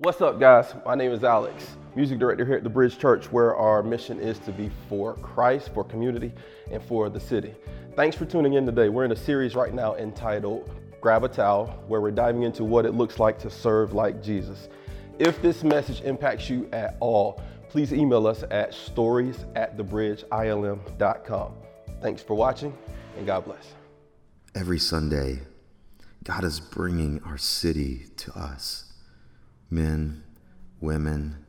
What's up, guys? My name is Alex, music director here at the Bridge Church, where our mission is to be for Christ, for community, and for the city. Thanks for tuning in today. We're in a series right now entitled Grab a Towel, where we're diving into what it looks like to serve like Jesus. If this message impacts you at all, please email us at stories at thebridgeilm.com. Thanks for watching, and God bless. Every Sunday, God is bringing our city to us men, women,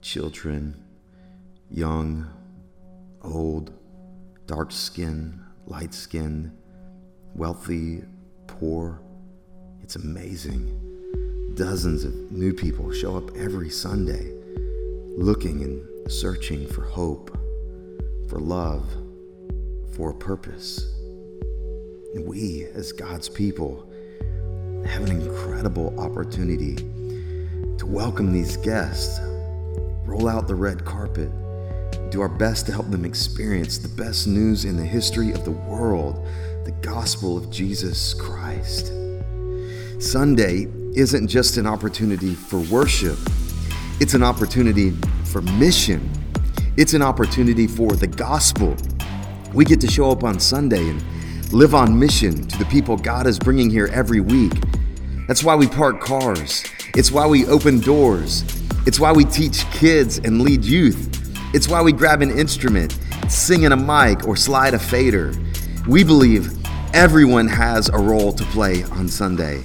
children, young, old, dark skinned, light skinned, wealthy, poor. It's amazing. Dozens of new people show up every Sunday looking and searching for hope, for love, for a purpose. And we, as God's people, have an incredible opportunity to welcome these guests, roll out the red carpet, do our best to help them experience the best news in the history of the world the gospel of Jesus Christ. Sunday isn't just an opportunity for worship, it's an opportunity for mission, it's an opportunity for the gospel. We get to show up on Sunday and live on mission to the people God is bringing here every week. That's why we park cars. It's why we open doors. It's why we teach kids and lead youth. It's why we grab an instrument, sing in a mic, or slide a fader. We believe everyone has a role to play on Sunday.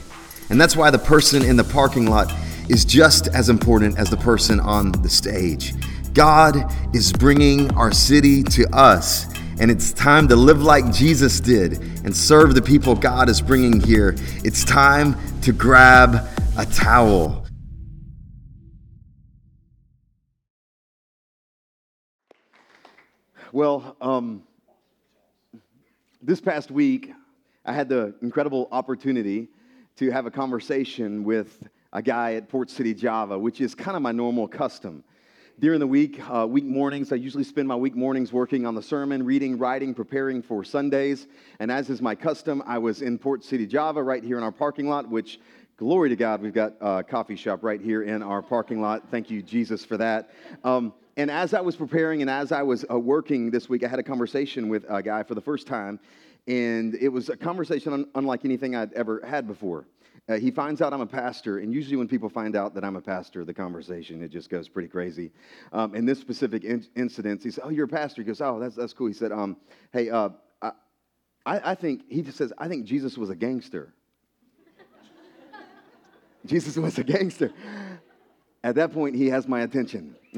And that's why the person in the parking lot is just as important as the person on the stage. God is bringing our city to us, and it's time to live like Jesus did and serve the people God is bringing here. It's time to grab a towel. Well, um, this past week, I had the incredible opportunity to have a conversation with a guy at Port City, Java, which is kind of my normal custom. During the week, uh, week mornings, I usually spend my week mornings working on the sermon, reading, writing, preparing for Sundays. And as is my custom, I was in Port City, Java, right here in our parking lot, which Glory to God, we've got a coffee shop right here in our parking lot. Thank you, Jesus, for that. Um, and as I was preparing and as I was uh, working this week, I had a conversation with a guy for the first time, and it was a conversation un- unlike anything I'd ever had before. Uh, he finds out I'm a pastor, and usually when people find out that I'm a pastor, the conversation it just goes pretty crazy. Um, in this specific in- incident, he said, "Oh, you're a pastor." He goes, "Oh, that's that's cool." He said, um, "Hey, uh, I, I think he just says I think Jesus was a gangster." Jesus was a gangster. At that point, he has my attention.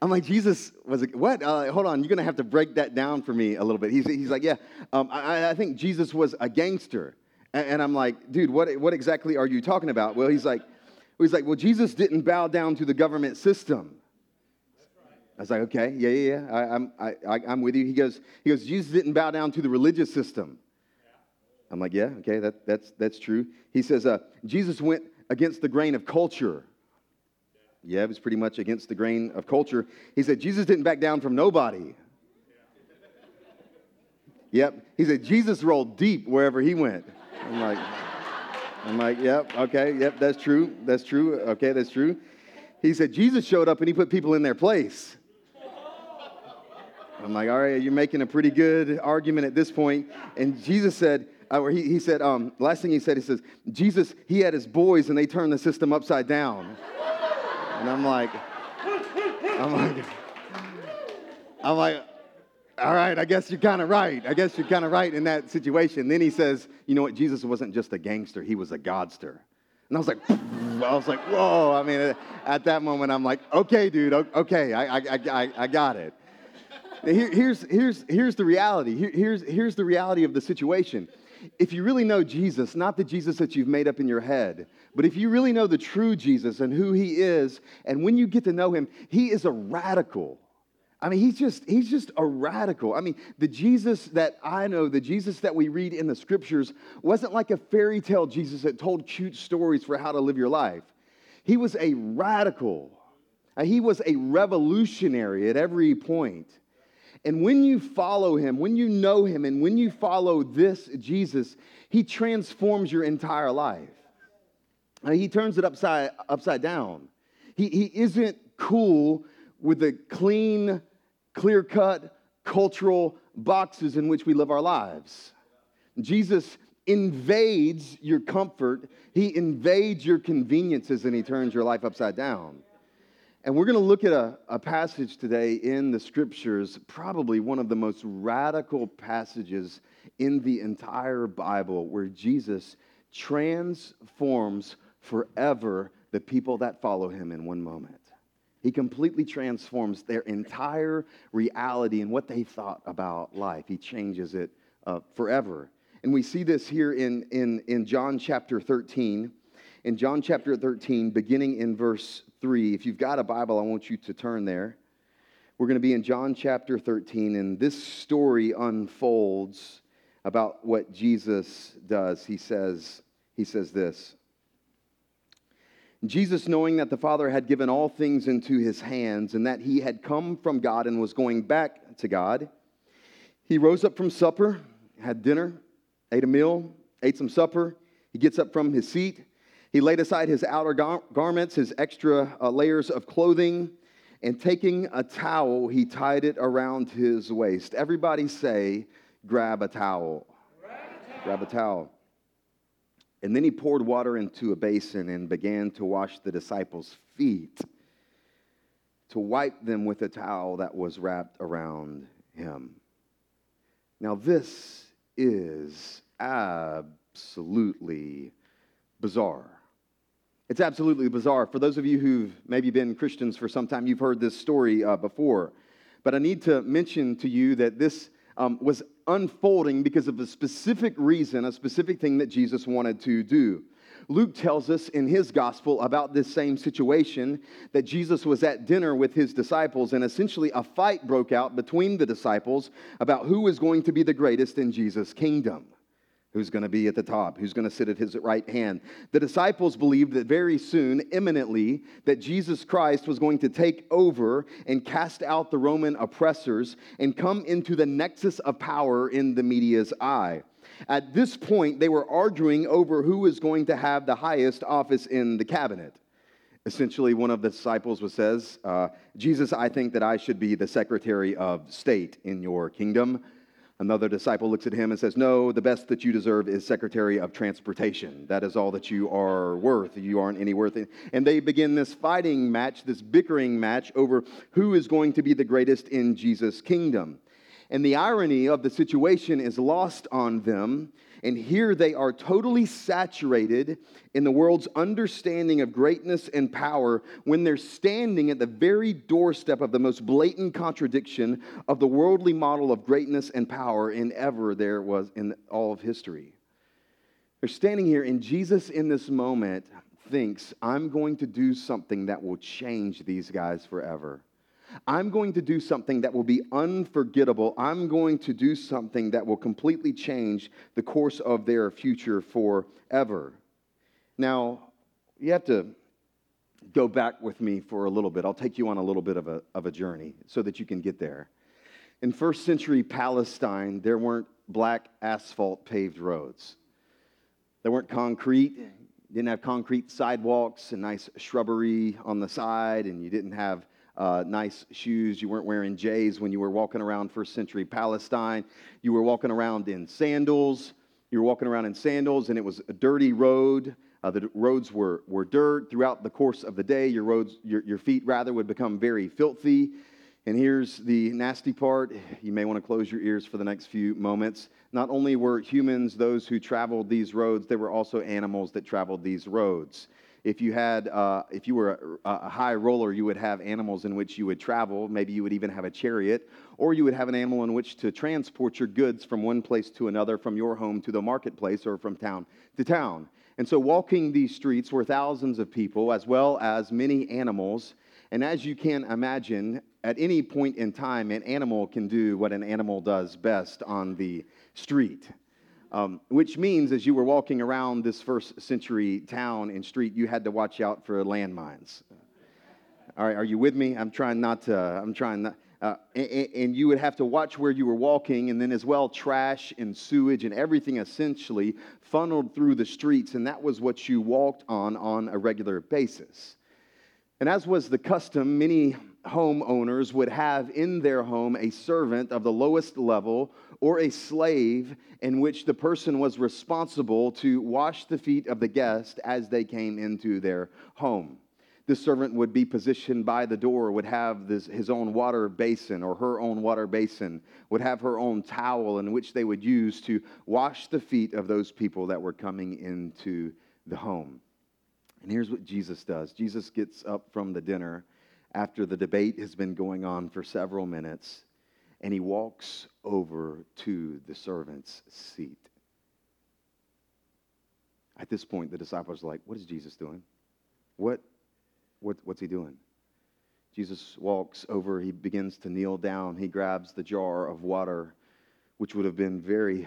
I'm like, Jesus was a, what? Uh, hold on, you're gonna have to break that down for me a little bit. He's, he's like, yeah, um, I, I, think Jesus was a gangster. And, and, I'm like, dude, what, what exactly are you talking about? Well, he's like, he's like, well, Jesus didn't bow down to the government system. I was like, okay, yeah, yeah, yeah, I, I'm, I, I'm with you. He goes, he goes, Jesus didn't bow down to the religious system. I'm like, yeah, okay, that, that's, that's true. He says, uh, Jesus went against the grain of culture. Yeah, it was pretty much against the grain of culture. He said, Jesus didn't back down from nobody. Yep. He said, Jesus rolled deep wherever he went. I'm like, I'm like, yep, okay, yep, that's true. That's true. Okay, that's true. He said, Jesus showed up and he put people in their place. I'm like, all right, you're making a pretty good argument at this point. And Jesus said, uh, he, he said, um, last thing he said, he says, Jesus, he had his boys and they turned the system upside down. and I'm like, I'm like, I'm like, all right, I guess you're kind of right. I guess you're kind of right in that situation. Then he says, you know what? Jesus wasn't just a gangster, he was a godster. And I was like, I was like, whoa. I mean, at that moment, I'm like, okay, dude, okay, I, I, I, I got it. Here, here's, here's, here's the reality. Here, here's, here's the reality of the situation if you really know Jesus, not the Jesus that you've made up in your head, but if you really know the true Jesus and who he is, and when you get to know him, he is a radical. I mean, he's just, he's just a radical. I mean, the Jesus that I know, the Jesus that we read in the scriptures, wasn't like a fairy tale Jesus that told cute stories for how to live your life. He was a radical. He was a revolutionary at every point. And when you follow him, when you know him, and when you follow this Jesus, he transforms your entire life. uh, he turns it upside, upside down. He, he isn't cool with the clean, clear cut cultural boxes in which we live our lives. Jesus invades your comfort, he invades your conveniences, and he turns your life upside down. And we're going to look at a, a passage today in the scriptures, probably one of the most radical passages in the entire Bible, where Jesus transforms forever the people that follow him in one moment. He completely transforms their entire reality and what they thought about life. He changes it uh, forever. And we see this here in, in, in John chapter 13. In John chapter 13, beginning in verse 3. If you've got a Bible, I want you to turn there. We're going to be in John chapter 13, and this story unfolds about what Jesus does. He says, he says this. Jesus, knowing that the Father had given all things into his hands and that he had come from God and was going back to God, he rose up from supper, had dinner, ate a meal, ate some supper. He gets up from his seat. He laid aside his outer gar- garments, his extra uh, layers of clothing, and taking a towel, he tied it around his waist. Everybody say, grab a towel. Grab a towel. Grab a towel. And then he poured water into a basin and began to wash the disciples' feet, to wipe them with a towel that was wrapped around him. Now, this is absolutely bizarre. It's absolutely bizarre. For those of you who've maybe been Christians for some time, you've heard this story uh, before. But I need to mention to you that this um, was unfolding because of a specific reason, a specific thing that Jesus wanted to do. Luke tells us in his gospel about this same situation that Jesus was at dinner with his disciples, and essentially a fight broke out between the disciples about who was going to be the greatest in Jesus' kingdom who's going to be at the top, who's going to sit at his right hand. The disciples believed that very soon, imminently, that Jesus Christ was going to take over and cast out the Roman oppressors and come into the nexus of power in the media's eye. At this point, they were arguing over who was going to have the highest office in the cabinet. Essentially, one of the disciples was says, uh, Jesus, I think that I should be the Secretary of State in your kingdom. Another disciple looks at him and says, No, the best that you deserve is Secretary of Transportation. That is all that you are worth. You aren't any worth. And they begin this fighting match, this bickering match over who is going to be the greatest in Jesus' kingdom. And the irony of the situation is lost on them and here they are totally saturated in the world's understanding of greatness and power when they're standing at the very doorstep of the most blatant contradiction of the worldly model of greatness and power in ever there was in all of history. They're standing here, and Jesus in this moment thinks, I'm going to do something that will change these guys forever. I'm going to do something that will be unforgettable. I'm going to do something that will completely change the course of their future forever. Now, you have to go back with me for a little bit. I'll take you on a little bit of a, of a journey so that you can get there. In first century Palestine, there weren't black asphalt paved roads. There weren't concrete. Didn't have concrete sidewalks and nice shrubbery on the side, and you didn't have uh, nice shoes. You weren't wearing J's when you were walking around first century Palestine. You were walking around in sandals. You were walking around in sandals, and it was a dirty road. Uh, the roads were, were dirt. Throughout the course of the day, your, roads, your, your feet rather would become very filthy. And here's the nasty part. You may want to close your ears for the next few moments. Not only were humans those who traveled these roads, there were also animals that traveled these roads. If you had, uh, if you were a, a, high roller, you would have animals in which you would travel. Maybe you would even have a chariot, or you would have an animal in which to transport your goods from one place to another, from your home to the marketplace, or from town to town. And so, walking these streets were thousands of people, as well as many animals. And as you can imagine, at any point in time, an animal can do what an animal does best on the street. Um, which means as you were walking around this first century town and street, you had to watch out for landmines. All right, are you with me? I'm trying not to, I'm trying not, Uh, and, and, you would have to watch where you were walking, and then as well, trash and sewage and everything essentially funneled through the streets, and that was what you walked on on a regular basis. And as was the custom, many homeowners would have in their home a servant of the lowest level or a slave in which the person was responsible to wash the feet of the guest as they came into their home. This servant would be positioned by the door, would have this, his own water basin or her own water basin, would have her own towel in which they would use to wash the feet of those people that were coming into the home. And here's what Jesus does Jesus gets up from the dinner after the debate has been going on for several minutes, and he walks over to the servant's seat. At this point, the disciples are like, What is Jesus doing? What, what, what's he doing? Jesus walks over, he begins to kneel down, he grabs the jar of water, which would have been very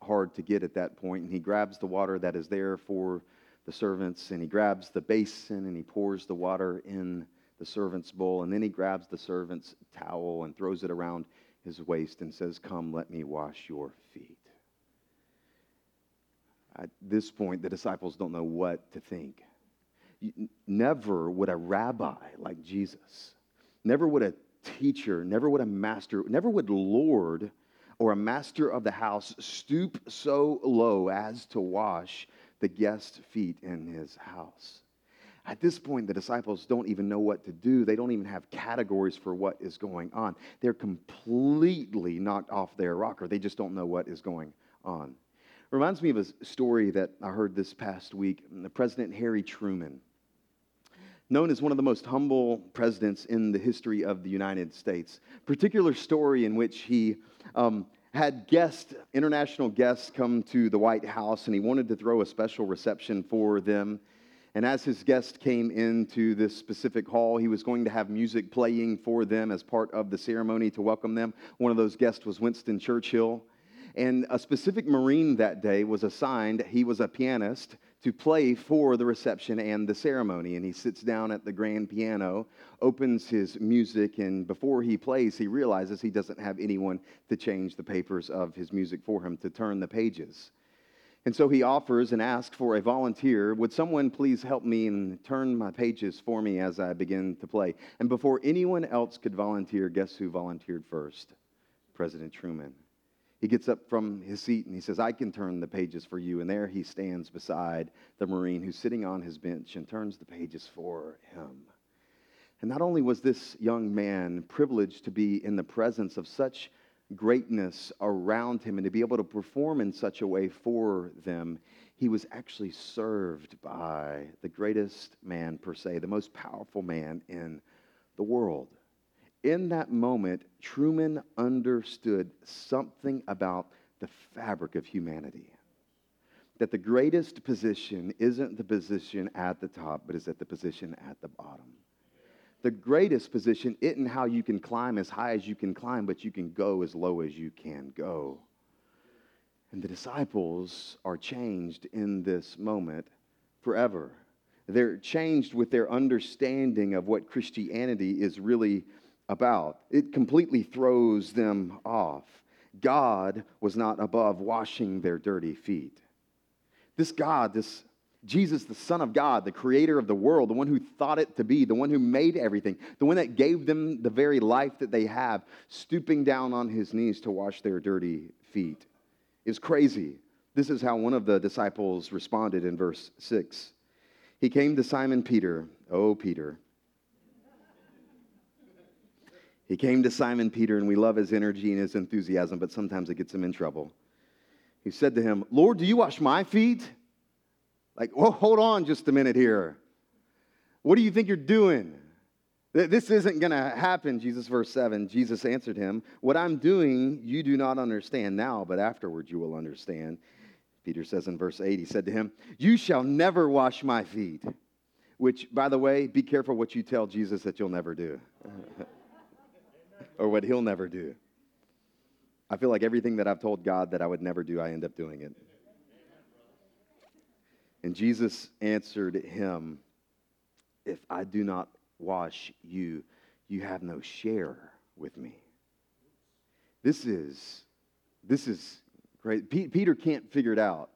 hard to get at that point, and he grabs the water that is there for the servants, and he grabs the basin and he pours the water in the servant's bowl, and then he grabs the servant's towel and throws it around his waist and says, Come, let me wash your feet. At this point, the disciples don't know what to think. Never would a rabbi like Jesus, never would a teacher, never would a master, never would Lord or a master of the house stoop so low as to wash the guest's feet in his house. At this point, the disciples don't even know what to do. They don't even have categories for what is going on. They're completely knocked off their rocker. They just don't know what is going on. Reminds me of a story that I heard this past week. President Harry Truman, known as one of the most humble presidents in the history of the United States. Particular story in which he um, had guests, international guests, come to the White House, and he wanted to throw a special reception for them. And as his guests came into this specific hall, he was going to have music playing for them as part of the ceremony to welcome them. One of those guests was Winston Churchill. And a specific Marine that day was assigned, he was a pianist, to play for the reception and the ceremony. And he sits down at the grand piano, opens his music, and before he plays, he realizes he doesn't have anyone to change the papers of his music for him, to turn the pages. And so he offers and asks for a volunteer. Would someone please help me and turn my pages for me as I begin to play? And before anyone else could volunteer, guess who volunteered first? President Truman. He gets up from his seat and he says, I can turn the pages for you. And there he stands beside the Marine who's sitting on his bench and turns the pages for him. And not only was this young man privileged to be in the presence of such greatness around him and to be able to perform in such a way for them, he was actually served by the greatest man, per se, the most powerful man in the world. In that moment, Truman understood something about the fabric of humanity. That the greatest position isn't the position at the top, but is at the position at the bottom the greatest position isn't how you can climb as high as you can climb, but you can go as low as you can go. And the disciples are changed in this moment forever. They're changed with their understanding of what Christianity is really about. It completely throws them off. God was not above washing their dirty feet. This God, this Jesus, the Son of God, the creator of the world, the one who thought it to be, the one who made everything, the one that gave them the very life that they have, stooping down on his knees to wash their dirty feet, is crazy. This is how one of the disciples responded in verse 6. He came to Simon Peter. Oh, Peter. He came to Simon Peter, and we love his energy and his enthusiasm, but sometimes it gets him in trouble. He said to him, Lord, do you wash my feet? Like, well, hold on just a minute here. What do you think you're doing? This isn't going to happen, Jesus, verse 7. Jesus answered him, What I'm doing, you do not understand now, but afterward you will understand. Peter says in verse 8, he said to him, You shall never wash my feet. Which, by the way, be careful what you tell Jesus that you'll never do, or what he'll never do. I feel like everything that I've told God that I would never do, I end up doing it. And Jesus answered him, If I do not wash you, you have no share with me. This is, this is great. P- Peter can't figure it out.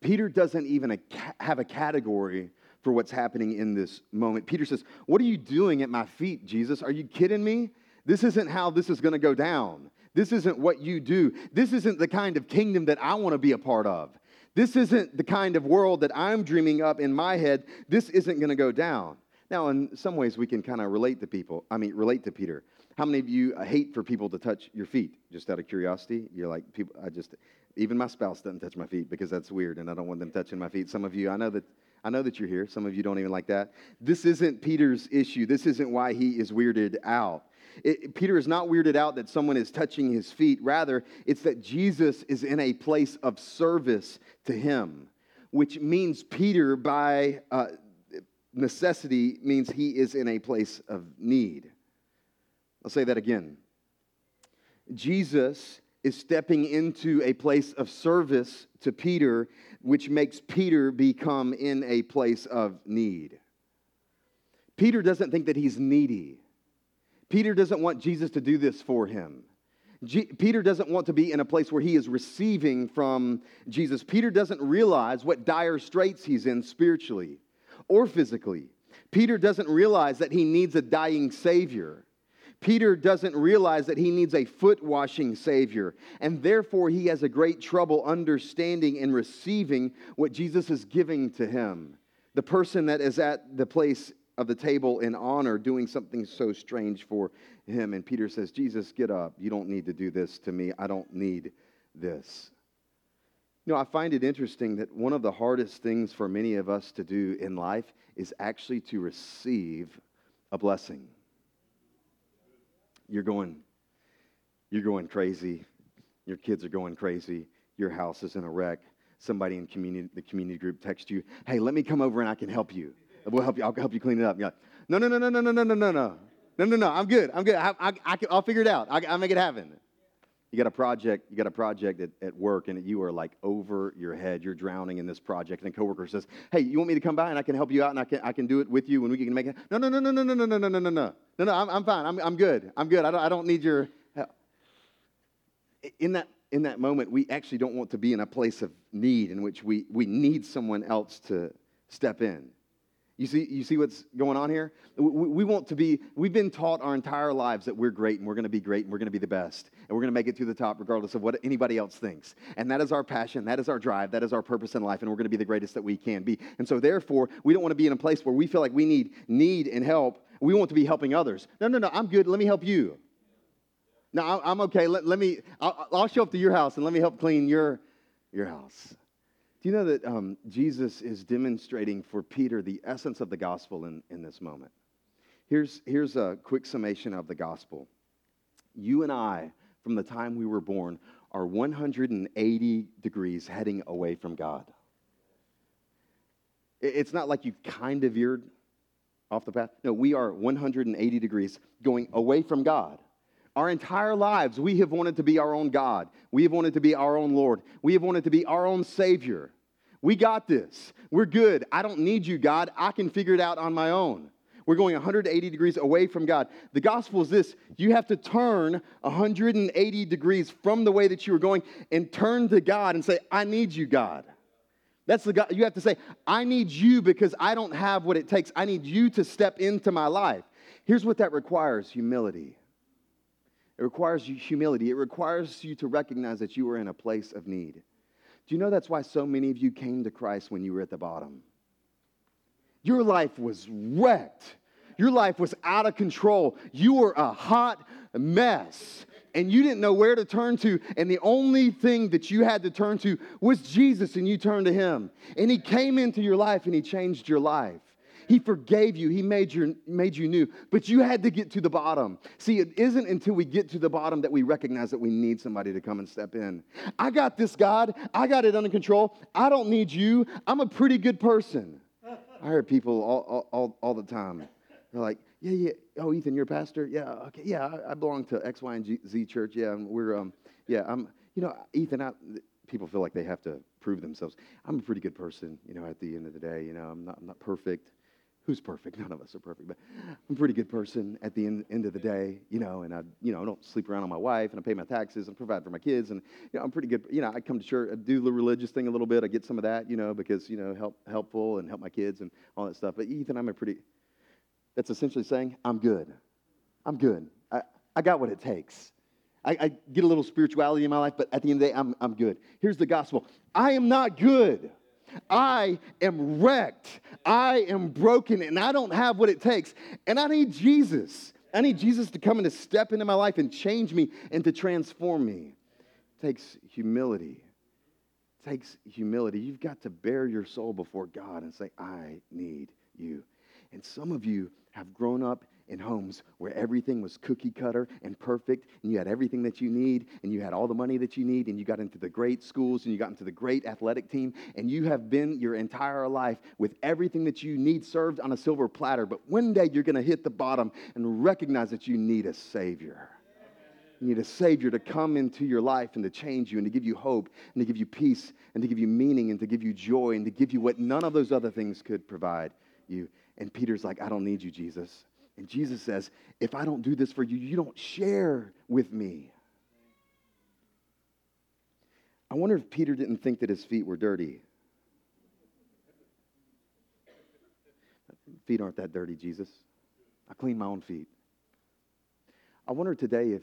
Peter doesn't even a, have a category for what's happening in this moment. Peter says, What are you doing at my feet, Jesus? Are you kidding me? This isn't how this is going to go down. This isn't what you do. This isn't the kind of kingdom that I want to be a part of. This isn't the kind of world that I'm dreaming up in my head. This isn't going to go down. Now, in some ways, we can kind of relate to people. I mean, relate to Peter. How many of you hate for people to touch your feet? Just out of curiosity, you're like, people. I just, even my spouse doesn't touch my feet because that's weird, and I don't want them touching my feet. Some of you, I know that, I know that you're here. Some of you don't even like that. This isn't Peter's issue. This isn't why he is weirded out. It, Peter is not weirded out that someone is touching his feet. Rather, it's that Jesus is in a place of service to him, which means Peter, by uh, necessity, means he is in a place of need. I'll say that again. Jesus is stepping into a place of service to Peter, which makes Peter become in a place of need. Peter doesn't think that he's needy. Peter doesn't want Jesus to do this for him. G- Peter doesn't want to be in a place where he is receiving from Jesus. Peter doesn't realize what dire straits he's in spiritually or physically. Peter doesn't realize that he needs a dying Savior. Peter doesn't realize that he needs a foot washing Savior, and therefore he has a great trouble understanding and receiving what Jesus is giving to him. The person that is at the place of the table in honor doing something so strange for him. And Peter says, Jesus, get up. You don't need to do this to me. I don't need this. You know, I find it interesting that one of the hardest things for many of us to do in life is actually to receive a blessing. You're going, you're going crazy. Your kids are going crazy. Your house is in a wreck. Somebody in community, the community group texts you, hey, let me come over and I can help you. We'll help you. I'll help you clean it up. You're no, no, no, no, no, no, no, no, no, no. No, no, no. I'm good. I'm good. I, I, I will figure it out. I, will make it happen. You got a project. You got a project at, at work, and you are like over your head. You're drowning in this project, and a coworker says, "Hey, you want me to come by and I can help you out, and I can I can do it with you, and we can make it." No, no, no, no, no, no, no, no, no, no, no, no, no, no. I'm I'm fine. I'm I'm good. I'm good. I don't I don't need your help. In that in that moment, we actually don't want to be in a place of need in which we we need someone else to step in. You see, you see what's going on here? We, we, want to be, we've been taught our entire lives that we're great and we're going to be great and we're going to be the best and we're going to make it to the top regardless of what anybody else thinks. And that is our passion, that is our drive, that is our purpose in life, and we're going to be the greatest that we can be. And so, therefore, we don't want to be in a place where we feel like we need need and help. We want to be helping others. No, no, no, I'm good. Let me help you. No, I'm okay. Let, let me, I'll, I'll show up to your house and let me help clean your, your house. Do you know that um, Jesus is demonstrating for Peter the essence of the gospel in, in this moment? Here's, here's a quick summation of the gospel. You and I, from the time we were born, are 180 degrees heading away from God. It's not like you've kind of veered off the path. No, we are 180 degrees going away from God. Our entire lives, we have wanted to be our own God. We have wanted to be our own Lord. We have wanted to be our own Savior. We got this. We're good. I don't need you, God. I can figure it out on my own. We're going 180 degrees away from God. The gospel is this you have to turn 180 degrees from the way that you were going and turn to God and say, I need you, God. That's the God. You have to say, I need you because I don't have what it takes. I need you to step into my life. Here's what that requires humility. It requires humility. It requires you to recognize that you are in a place of need. Do you know that's why so many of you came to Christ when you were at the bottom? Your life was wrecked. Your life was out of control. You were a hot mess and you didn't know where to turn to. And the only thing that you had to turn to was Jesus, and you turned to Him. And He came into your life and He changed your life. He forgave you. He made you, made you new. But you had to get to the bottom. See, it isn't until we get to the bottom that we recognize that we need somebody to come and step in. I got this, God. I got it under control. I don't need you. I'm a pretty good person. I heard people all, all, all the time. They're like, yeah, yeah. Oh, Ethan, you're a pastor? Yeah, okay. Yeah, I, I belong to X, Y, and G, Z church. Yeah, we're, um, yeah, I'm, you know, Ethan, I, people feel like they have to prove themselves. I'm a pretty good person, you know, at the end of the day. You know, I'm not, I'm not perfect. Who's perfect? None of us are perfect, but I'm a pretty good person at the end, end of the day, you know, and I, you know, I don't sleep around on my wife and I pay my taxes and provide for my kids. And, you know, I'm pretty good. You know, I come to church, I do the religious thing a little bit. I get some of that, you know, because, you know, help, helpful and help my kids and all that stuff. But Ethan, I'm a pretty, that's essentially saying, I'm good. I'm good. I, I got what it takes. I, I get a little spirituality in my life, but at the end of the day, I'm, I'm good. Here's the gospel I am not good. I am wrecked. I am broken, and I don't have what it takes. And I need Jesus. I need Jesus to come and to step into my life and change me and to transform me. It takes humility. It takes humility. You've got to bare your soul before God and say, I need you. And some of you have grown up in homes where everything was cookie cutter and perfect, and you had everything that you need, and you had all the money that you need, and you got into the great schools, and you got into the great athletic team, and you have been your entire life with everything that you need served on a silver platter. But one day you're going to hit the bottom and recognize that you need a Savior. You need a Savior to come into your life and to change you and to give you hope and to give you peace and to give you meaning and to give you joy and to give you what none of those other things could provide you. And Peter's like, I don't need you, Jesus. And Jesus says, If I don't do this for you, you don't share with me. I wonder if Peter didn't think that his feet were dirty. Feet aren't that dirty, Jesus. I clean my own feet. I wonder today if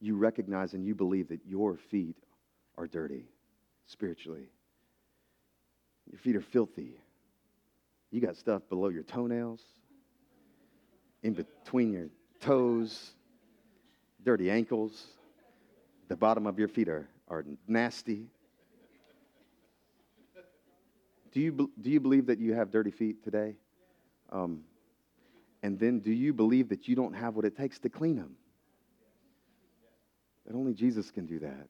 you recognize and you believe that your feet are dirty spiritually. Your feet are filthy. You got stuff below your toenails in between your toes, dirty ankles. The bottom of your feet are, are nasty. Do you, do you believe that you have dirty feet today? Um, and then do you believe that you don't have what it takes to clean them? That only Jesus can do that.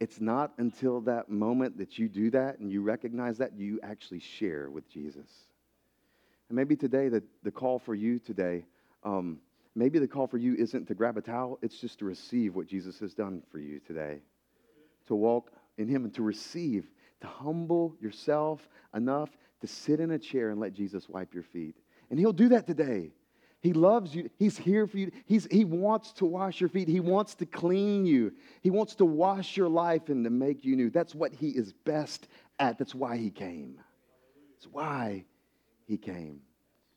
It's not until that moment that you do that and you recognize that you actually share with Jesus. And maybe today, the, the call for you today, um, maybe the call for you isn't to grab a towel, it's just to receive what Jesus has done for you today. To walk in Him and to receive, to humble yourself enough to sit in a chair and let Jesus wipe your feet. And He'll do that today. He loves you. He's here for you. He's, he wants to wash your feet. He wants to clean you. He wants to wash your life and to make you new. That's what He is best at. That's why He came. That's why he came.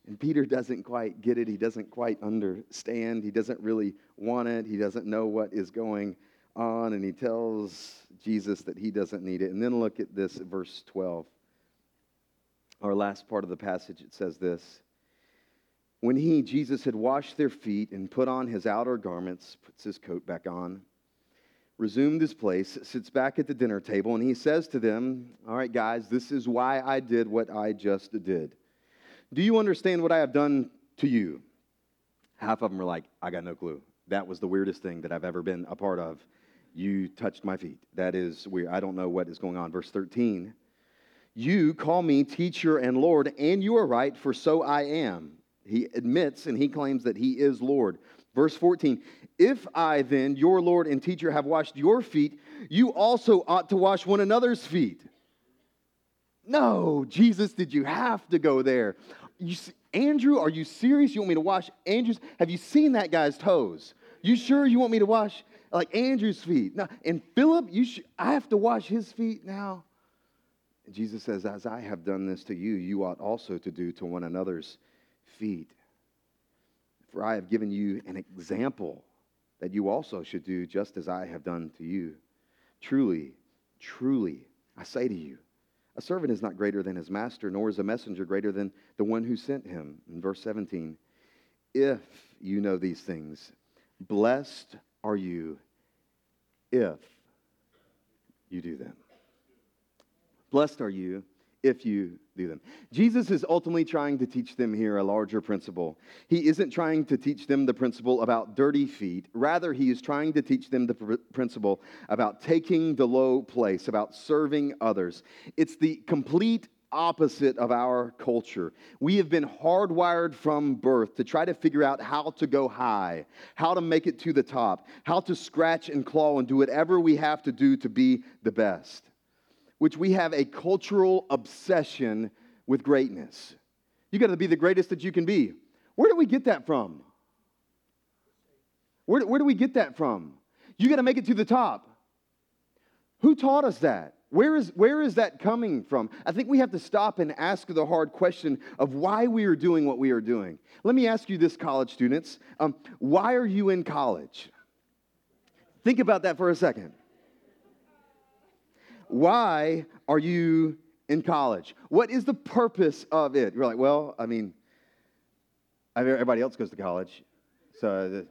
And Peter doesn't quite get it. He doesn't quite understand. He doesn't really want it. He doesn't know what is going on. And he tells Jesus that he doesn't need it. And then look at this verse 12. Our last part of the passage, it says this When he, Jesus, had washed their feet and put on his outer garments, puts his coat back on, resumed his place, sits back at the dinner table, and he says to them, All right, guys, this is why I did what I just did. Do you understand what I have done to you? Half of them are like, I got no clue. That was the weirdest thing that I've ever been a part of. You touched my feet. That is weird. I don't know what is going on. Verse 13 You call me teacher and Lord, and you are right, for so I am. He admits and he claims that he is Lord. Verse 14 If I then, your Lord and teacher, have washed your feet, you also ought to wash one another's feet. No, Jesus, did you have to go there? You, Andrew, are you serious? You want me to wash Andrew's? Have you seen that guy's toes? You sure you want me to wash like Andrew's feet? No, and Philip, you sh- I have to wash his feet now. And Jesus says, As I have done this to you, you ought also to do to one another's feet. For I have given you an example that you also should do just as I have done to you. Truly, truly, I say to you, a servant is not greater than his master, nor is a messenger greater than the one who sent him. In verse 17, if you know these things, blessed are you if you do them. Blessed are you if you do them. Jesus is ultimately trying to teach them here a larger principle. He isn't trying to teach them the principle about dirty feet. Rather, he is trying to teach them the pr- principle about taking the low place, about serving others. It's the complete opposite of our culture. We have been hardwired from birth to try to figure out how to go high, how to make it to the top, how to scratch and claw and do whatever we have to do to be the best which we have a cultural obsession with greatness. You got to be the greatest that you can be. Where do we get that from? Where, where do we get that from? You got to make it to the top. Who taught us that? Where is, where is that coming from? I think we have to stop and ask the hard question of why we are doing what we are doing. Let me ask you this, college students. Um, why are you in college? Think about that for a second. Why are you in college? What is the purpose of it? You're like, well, I mean, everybody else goes to college. So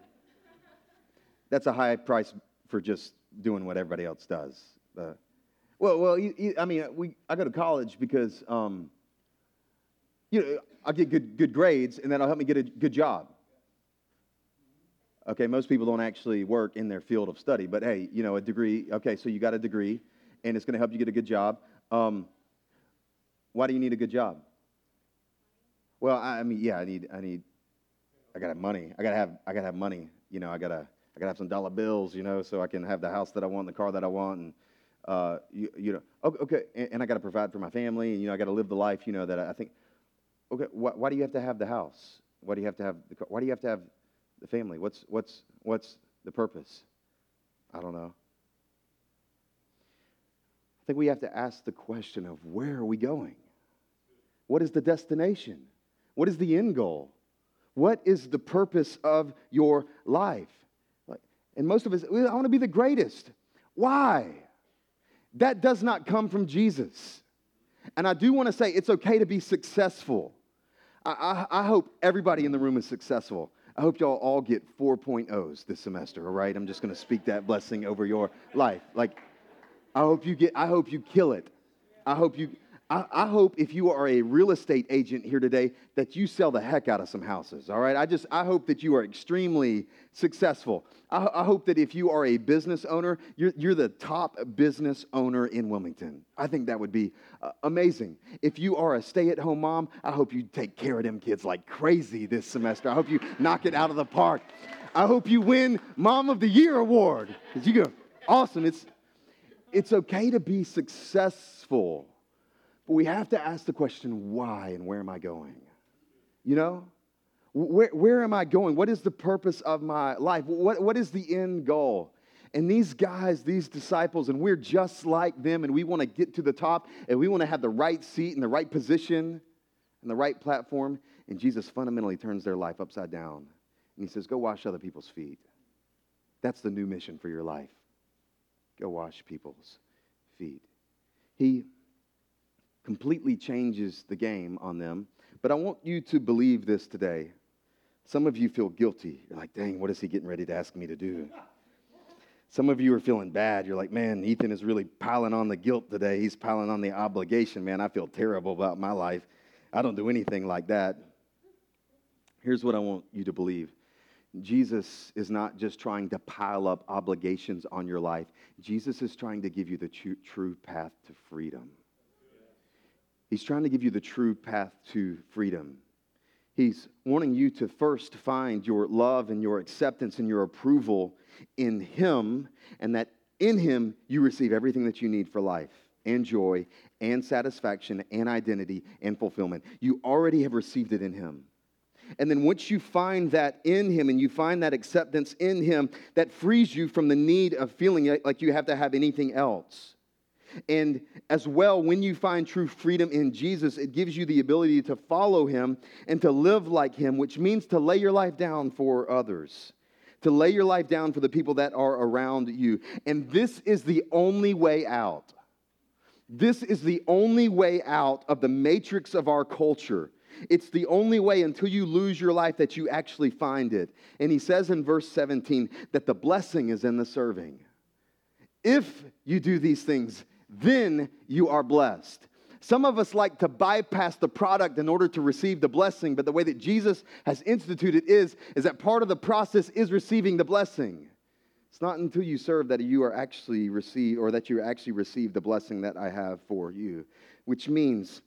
that's a high price for just doing what everybody else does. Well, well, I mean, we, I go to college because, um, you know, I get good, good grades, and that'll help me get a good job. Okay, most people don't actually work in their field of study, but hey, you know, a degree. Okay, so you got a degree, and it's going to help you get a good job. Um, why do you need a good job? Well, I, I mean, yeah, I need, I need, I gotta have money. I gotta have, I gotta have money. You know, I gotta, I gotta have some dollar bills. You know, so I can have the house that I want, the car that I want, and uh, you, you know, okay, and, and I got to provide for my family, and you know, I got to live the life, you know, that I think. Okay, wh- why do you have to have the house? Why do you have to have the car? Why do you have to have the family? What's what's what's the purpose? I don't know. I think we have to ask the question of where are we going? What is the destination? What is the end goal? What is the purpose of your life? And most of us, I want to be the greatest. Why? That does not come from Jesus. And I do want to say it's okay to be successful. I, I, I, hope everybody in the room is successful. I hope y'all all get 4.0s this semester, all right? I'm just going to speak that blessing over your life. Like, I hope you get, I hope you kill it. I hope you, I, I, hope if you are a real estate agent here today that you sell the heck out of some houses all right? I just i hope that you are extremely successful. I, I hope that if you are a business owner you're, you're the top business owner in wilmington. I think that would be uh, amazing. If you are a stay-at-home mom i hope you take care of them kids like crazy this semester. I hope you knock it out of the park. I hope you win mom of the year award because you go awesome it's it's okay to be successful but we have to ask the question why and where am I going? You know? Where, where am I going? What is the purpose of my life? What, what is the end goal? And these guys, these disciples, and we're just like them, and we want to get to the top, and we want to have the right seat and the right position and the right platform. And Jesus fundamentally turns their life upside down. And he says, Go wash other people's feet. That's the new mission for your life. Go wash people's feet. He completely changes the game on them. But I want you to believe this today. Some of you feel guilty. You're like, dang, what is he getting ready to ask me to do? Some of you are feeling bad. You're like, man, Ethan is really piling on the guilt today. He's piling on the obligation. Man, I feel terrible about my life. I don't do anything like that. Here's what I want you to believe Jesus is not just trying to pile up obligations on your life, Jesus is trying to give you the true, true path to freedom. He's trying to give you the true path to freedom. He's wanting you to first find your love and your acceptance and your approval in Him, and that in Him you receive everything that you need for life and joy and satisfaction and identity and fulfillment. You already have received it in Him. And then once you find that in Him and you find that acceptance in Him, that frees you from the need of feeling like you have to have anything else. And as well, when you find true freedom in Jesus, it gives you the ability to follow him and to live like him, which means to lay your life down for others, to lay your life down for the people that are around you. And this is the only way out. This is the only way out of the matrix of our culture. It's the only way until you lose your life that you actually find it. And he says in verse 17 that the blessing is in the serving. If you do these things, then you are blessed. Some of us like to bypass the product in order to receive the blessing, but the way that Jesus has instituted is, is that part of the process is receiving the blessing. It's not until you serve that you are actually receive or that you actually receive the blessing that I have for you. Which means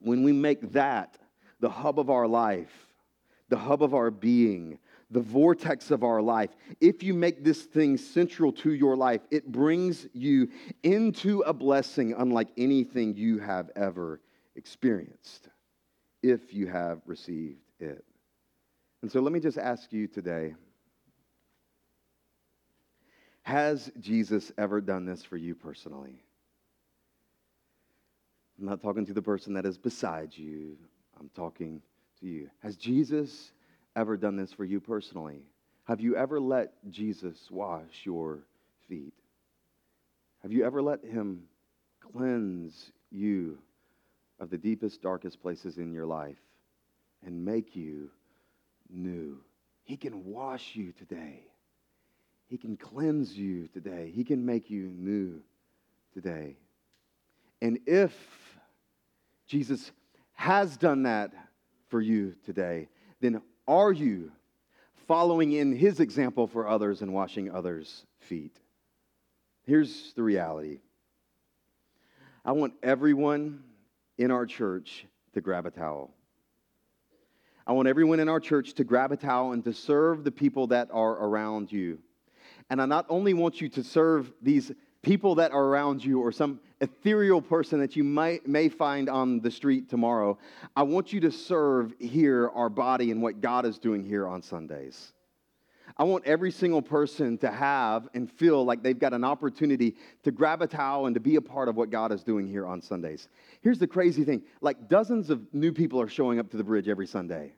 when we make that the hub of our life, the hub of our being, the vortex of our life, if you make this thing central to your life, it brings you into a blessing unlike anything you have ever experienced. if you have received it. And so let me just ask you today Has Jesus ever done this for you personally? I'm not talking to the person that is beside you, I'm talking to you. Has Jesus ever done this for you personally? Have you ever let Jesus wash your feet? Have you ever let him cleanse you of the deepest, darkest places in your life and make you new? He can wash you today. He can cleanse you today. He can make you new today. And if Jesus has done that for you today, then are you following in his example for others and washing others' feet? Here's the reality I want everyone in our church to grab a towel. I want everyone in our church to grab a towel and to serve the people that are around you. And I not only want you to serve these people that are around you or some ethereal person that you might, may find on the street tomorrow, I want you to serve here our body and what God is doing here on Sundays. I want every single person to have and feel like they've got an opportunity to grab a towel and to be a part of what God is doing here on Sundays. Here's the crazy thing like dozens of new people are showing up to the bridge every Sunday.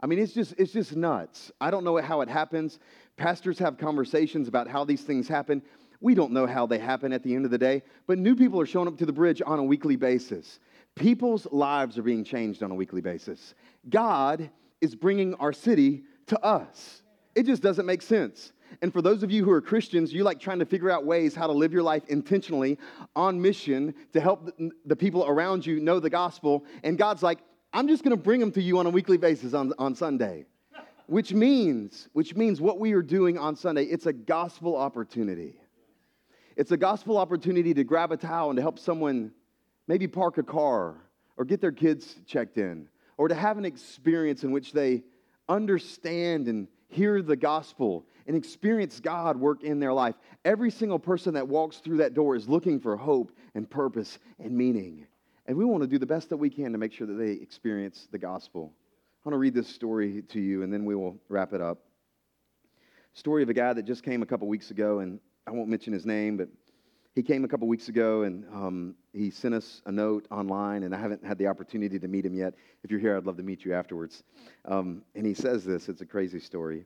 I mean, it's just, it's just nuts. I don't know how it happens. Pastors have conversations about how these things happen. We don't know how they happen at the end of the day, but new people are showing up to the bridge on a weekly basis. People's lives are being changed on a weekly basis. God is bringing our city to us. It just doesn't make sense. And for those of you who are Christians, you like trying to figure out ways how to live your life intentionally on mission to help the people around you know the gospel. And God's like, I'm just going to bring them to you on a weekly basis on, on Sunday. Which means, which means what we are doing on Sunday, it's a gospel opportunity. It's a gospel opportunity to grab a towel and to help someone maybe park a car or get their kids checked in or to have an experience in which they understand and hear the gospel and experience God work in their life. Every single person that walks through that door is looking for hope and purpose and meaning. And we want to do the best that we can to make sure that they experience the gospel. I want to read this story to you and then we will wrap it up. Story of a guy that just came a couple weeks ago, and I won't mention his name, but he came a couple weeks ago and um, he sent us a note online, and I haven't had the opportunity to meet him yet. If you're here, I'd love to meet you afterwards. Um, and he says this it's a crazy story.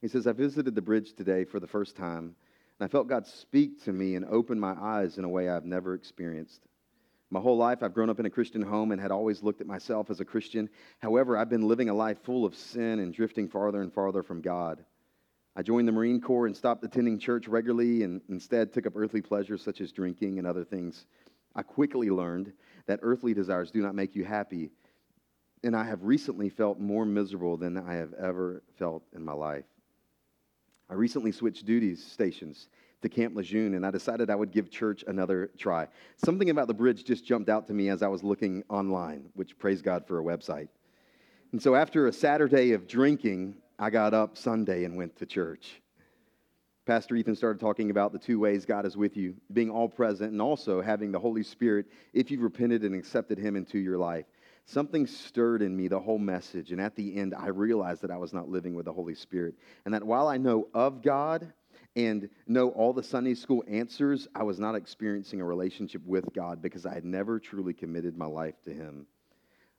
He says, I visited the bridge today for the first time, and I felt God speak to me and open my eyes in a way I've never experienced. My whole life, I've grown up in a Christian home and had always looked at myself as a Christian. However, I've been living a life full of sin and drifting farther and farther from God. I joined the Marine Corps and stopped attending church regularly and instead took up earthly pleasures such as drinking and other things. I quickly learned that earthly desires do not make you happy, and I have recently felt more miserable than I have ever felt in my life. I recently switched duties stations to Camp Lejeune, and I decided I would give church another try. Something about the bridge just jumped out to me as I was looking online, which praise God for a website. And so after a Saturday of drinking, I got up Sunday and went to church. Pastor Ethan started talking about the two ways God is with you being all present and also having the Holy Spirit if you've repented and accepted Him into your life. Something stirred in me the whole message, and at the end, I realized that I was not living with the Holy Spirit. And that while I know of God and know all the Sunday school answers, I was not experiencing a relationship with God because I had never truly committed my life to Him.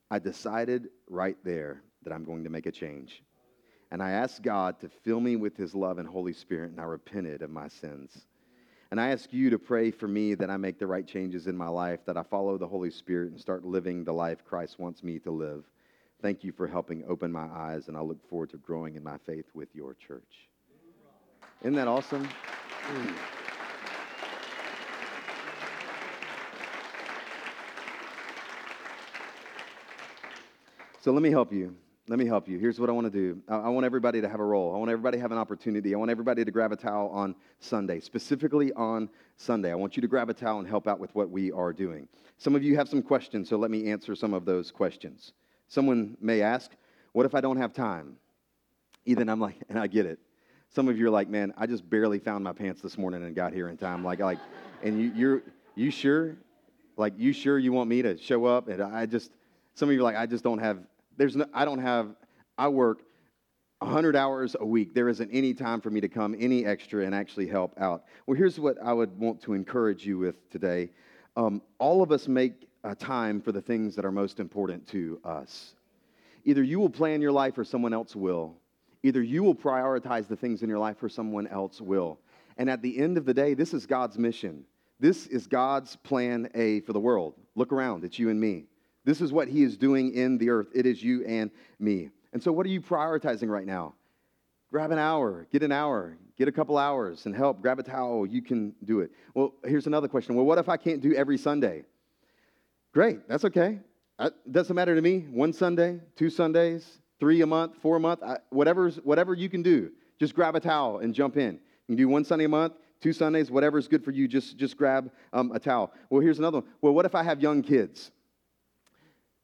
I decided right there that I'm going to make a change. And I asked God to fill me with His love and Holy Spirit, and I repented of my sins. And I ask you to pray for me that I make the right changes in my life, that I follow the Holy Spirit and start living the life Christ wants me to live. Thank you for helping open my eyes, and I look forward to growing in my faith with your church. Isn't that awesome? Mm. So let me help you let me help you. Here's what I want to do I want everybody to have a role. I want everybody to have an opportunity. I want everybody to grab a towel on Sunday, specifically on Sunday. I want you to grab a towel and help out with what we are doing. Some of you have some questions, so let me answer some of those questions. Someone may ask, What if I don't have time? Ethan, I'm like, and I get it. Some of you are like, Man, I just barely found my pants this morning and got here in time. Like, like, and you, you're, you sure? Like, you sure you want me to show up? And I just, Some of you are like, I just don't have, there's no, I don't have, I work 100 hours a week. There isn't any time for me to come any extra and actually help out. Well, here's what I would want to encourage you with today. Um, all of us make a time for the things that are most important to us. Either you will plan your life or someone else will. Either you will prioritize the things in your life or someone else will. And at the end of the day, this is God's mission. This is God's plan A for the world. Look around, it's you and me. This is what He is doing in the earth. It is you and me. And so, what are you prioritizing right now? Grab an hour, get an hour, get a couple hours and help. Grab a towel, you can do it. Well, here's another question. Well, what if I can't do every Sunday? Great, that's okay. It doesn't matter to me. One Sunday, two Sundays, three a month, four a month, whatever's, whatever you can do. Just grab a towel and jump in. You can do one Sunday a month, two Sundays, whatever's good for you. Just, just grab um, a towel. Well, here's another one. Well, what if I have young kids?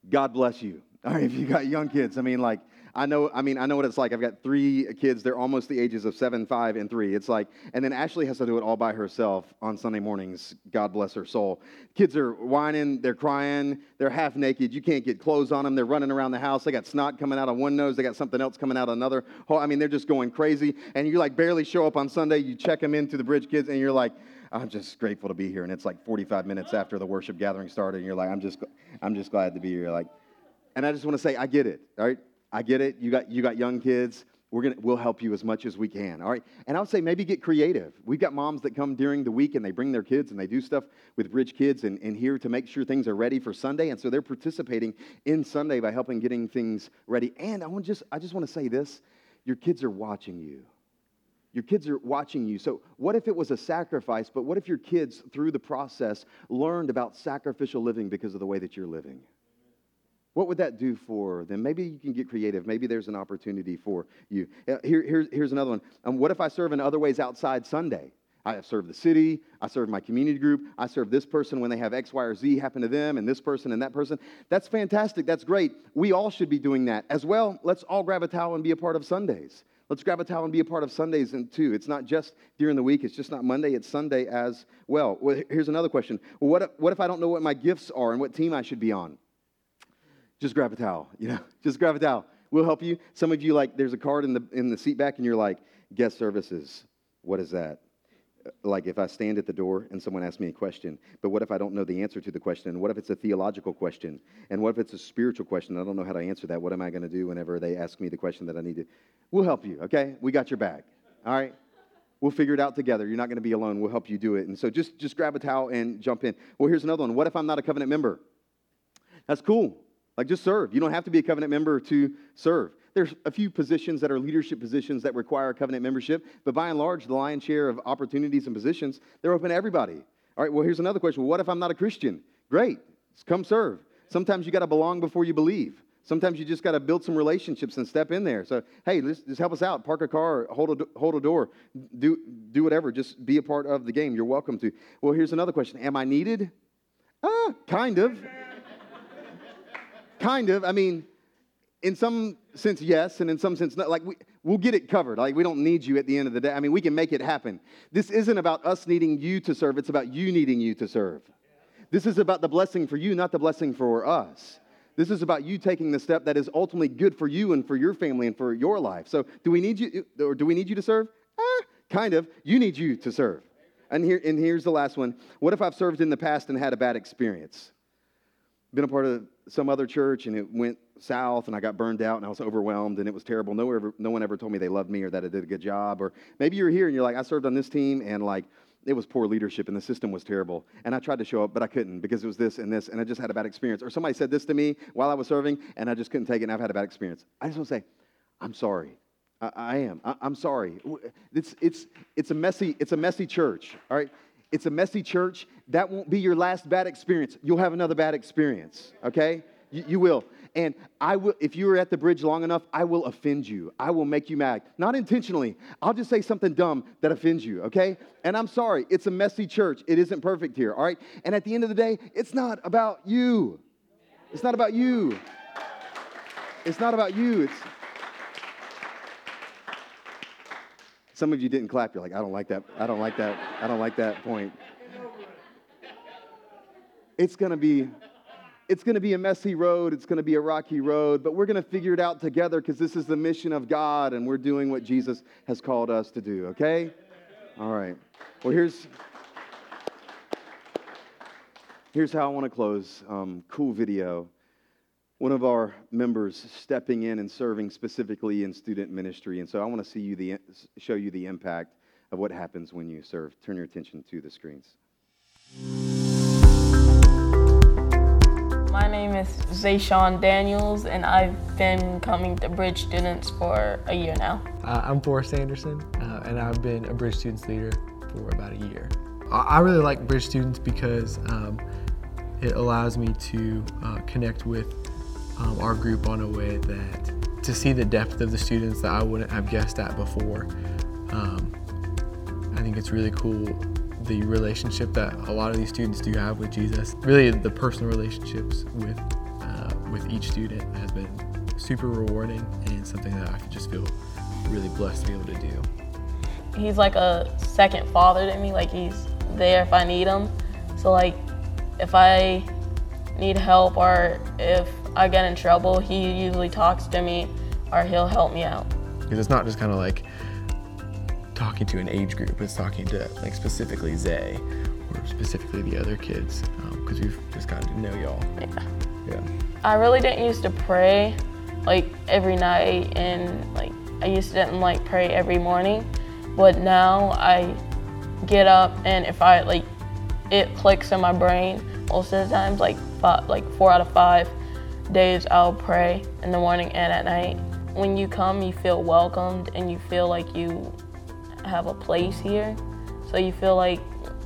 God bless you. All right, if you got young kids, I mean, like, I know, I mean, I know what it's like. I've got three kids. They're almost the ages of seven, five, and three. It's like, and then Ashley has to do it all by herself on Sunday mornings. God bless her soul. Kids are whining, they're crying, they're half naked. You can't get clothes on them. They're running around the house. They got snot coming out of one nose. They got something else coming out of another. I mean, they're just going crazy. And you like barely show up on Sunday. You check them into the Bridge Kids, and you're like, I'm just grateful to be here. And it's like 45 minutes after the worship gathering started, and you're like, I'm just, I'm just glad to be here. Like, and I just want to say, I get it. All right, I get it. You got, you got young kids. We're gonna, we'll help you as much as we can. All right. And I would say maybe get creative. We've got moms that come during the week and they bring their kids and they do stuff with Bridge Kids and, and here to make sure things are ready for Sunday. And so they're participating in Sunday by helping getting things ready. And I want just, I just want to say this your kids are watching you. Your kids are watching you. So, what if it was a sacrifice, but what if your kids, through the process, learned about sacrificial living because of the way that you're living? What would that do for them? Maybe you can get creative. Maybe there's an opportunity for you. Uh, here, here's, here's another one. Um, what if I serve in other ways outside Sunday? I serve the city. I serve my community group. I serve this person when they have X, Y, or Z happen to them, and this person and that person. That's fantastic. That's great. We all should be doing that as well. Let's all grab a towel and be a part of Sundays. Let's grab a towel and be a part of Sundays and too. It's not just during the week. It's just not Monday. It's Sunday as well. well here's another question. What if, what if I don't know what my gifts are and what team I should be on? just grab a towel, you know, just grab a towel. We'll help you. Some of you, like, there's a card in the, in the seat back, and you're like, guest services. What is that? Like, if I stand at the door and someone asks me a question, but what if I don't know the answer to the question? What if it's a theological question? And what if it's a spiritual question? I don't know how to answer that. What am I going to do whenever they ask me the question that I need to? We'll help you, okay? We got your back, all right? We'll figure it out together. You're not going to be alone. We'll help you do it. And so just, just grab a towel and jump in. Well, here's another one. What if I'm not a covenant member? That's cool. Like, just serve. You don't have to be a covenant member to serve. There's a few positions that are leadership positions that require covenant membership, but by and large, the lion's share of opportunities and positions, they're open to everybody. All right, well, here's another question. What if I'm not a Christian? Great, come serve. Sometimes you got to belong before you believe. Sometimes you just got to build some relationships and step in there. So, hey, just, just help us out. Park a car, hold a, hold a door, do, do whatever. Just be a part of the game. You're welcome to. Well, here's another question Am I needed? Ah, kind of. Kind of. I mean, in some sense, yes, and in some sense, not. Like, we, we'll get it covered. Like, we don't need you at the end of the day. I mean, we can make it happen. This isn't about us needing you to serve, it's about you needing you to serve. This is about the blessing for you, not the blessing for us. This is about you taking the step that is ultimately good for you and for your family and for your life. So, do we need you, or do we need you to serve? Eh, kind of. You need you to serve. And, here, and here's the last one. What if I've served in the past and had a bad experience? Been a part of some other church and it went south and I got burned out and I was overwhelmed and it was terrible. No, ever, no one ever told me they loved me or that I did a good job. Or maybe you're here and you're like, I served on this team and like it was poor leadership and the system was terrible. And I tried to show up, but I couldn't because it was this and this and I just had a bad experience. Or somebody said this to me while I was serving and I just couldn't take it and I've had a bad experience. I just want to say, I'm sorry. I, I am. I, I'm sorry. It's, it's, it's, a messy, it's a messy church, all right? It's a messy church. That won't be your last bad experience. You'll have another bad experience, okay? You, you, will. And I will, if you are at the bridge long enough, I will offend you. I will make you mad. Not intentionally. I'll just say something dumb that offends you, okay? And I'm sorry. It's a messy church. It isn't perfect here, all right? And at the end of the day, it's not about you. It's not about you. It's not about you. It's Some of you didn't clap. You're like, I don't like that. I don't like that. I don't like that point. It's going to be it's going to be a messy road, it's going to be a rocky road, but we're going to figure it out together because this is the mission of God and we're doing what Jesus has called us to do, okay? All right. Well, here's. Here's how I want to close. Um, cool video. One of our members stepping in and serving specifically in student ministry, and so I want to see you the show you the impact of what happens when you serve. Turn your attention to the screens. My name is Zayshawn Daniels, and I've been coming to Bridge Students for a year now. Uh, I'm Forrest Anderson, uh, and I've been a Bridge Students leader for about a year. I really like Bridge Students because um, it allows me to uh, connect with um, our group on a way that to see the depth of the students that I wouldn't have guessed at before. Um, I think it's really cool the relationship that a lot of these students do have with Jesus. Really, the personal relationships with uh, with each student has been super rewarding and something that I just feel really blessed to be able to do. He's like a second father to me. Like he's there if I need him. So like if I need help or if I get in trouble, he usually talks to me or he'll help me out. Because it's not just kind of like talking to an age group, it's talking to like specifically Zay or specifically the other kids because um, we've just gotten to know y'all. Yeah. Yeah. I really didn't used to pray like every night and like I used to didn't like pray every morning, but now I get up and if I like it clicks in my brain most of the times, like five, like four out of five days, I'll pray in the morning and at night. When you come, you feel welcomed and you feel like you have a place here. So you feel like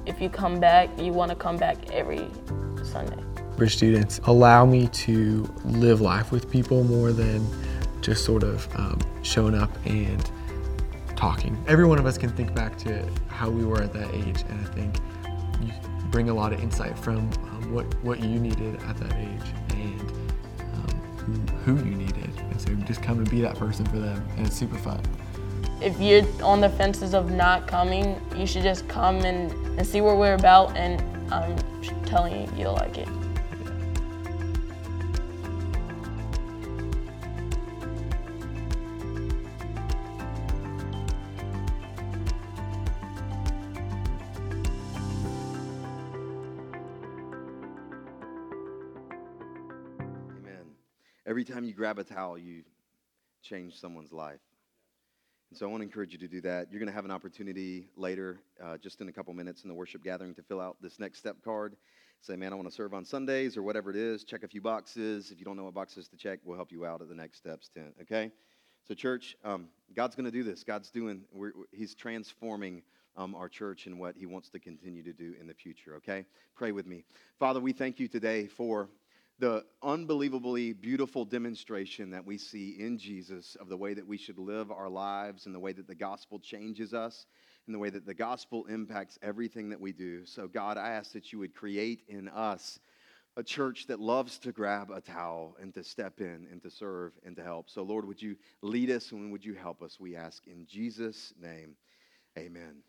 if you come back, you want to come back every Sunday. For students allow me to live life with people more than just sort of um, showing up and talking. Every one of us can think back to how we were at that age, and I think you bring a lot of insight from um, what what you needed at that age and who, you needed, and so just come and be that person for them, and it's super fun. If you're on the fences of not coming, you should just come and, and see what we're about, and I'm telling you, you'll like it. Every time you grab a towel, you change someone's life. And so I want to encourage you to do that. You're going to have an opportunity later, uh, just in a couple minutes in the worship gathering, to fill out this next step card. Say, man, I want to serve on Sundays or whatever it is. Check a few boxes. If you don't know what boxes to check, we'll help you out at the next steps tent. Okay? So, church, um, God's going to do this. God's doing. He's transforming um, our church and what He wants to continue to do in the future. Okay? Pray with me, Father. We thank you today for the unbelievably beautiful demonstration that we see in Jesus of the way that we should live our lives and the way that the gospel changes us and the way that the gospel impacts everything that we do. So, God, I ask that you would create in us a church that loves to grab a towel and to step in and to serve and to help. So, Lord, would you lead us and would you help us? We ask in Jesus' name. Amen.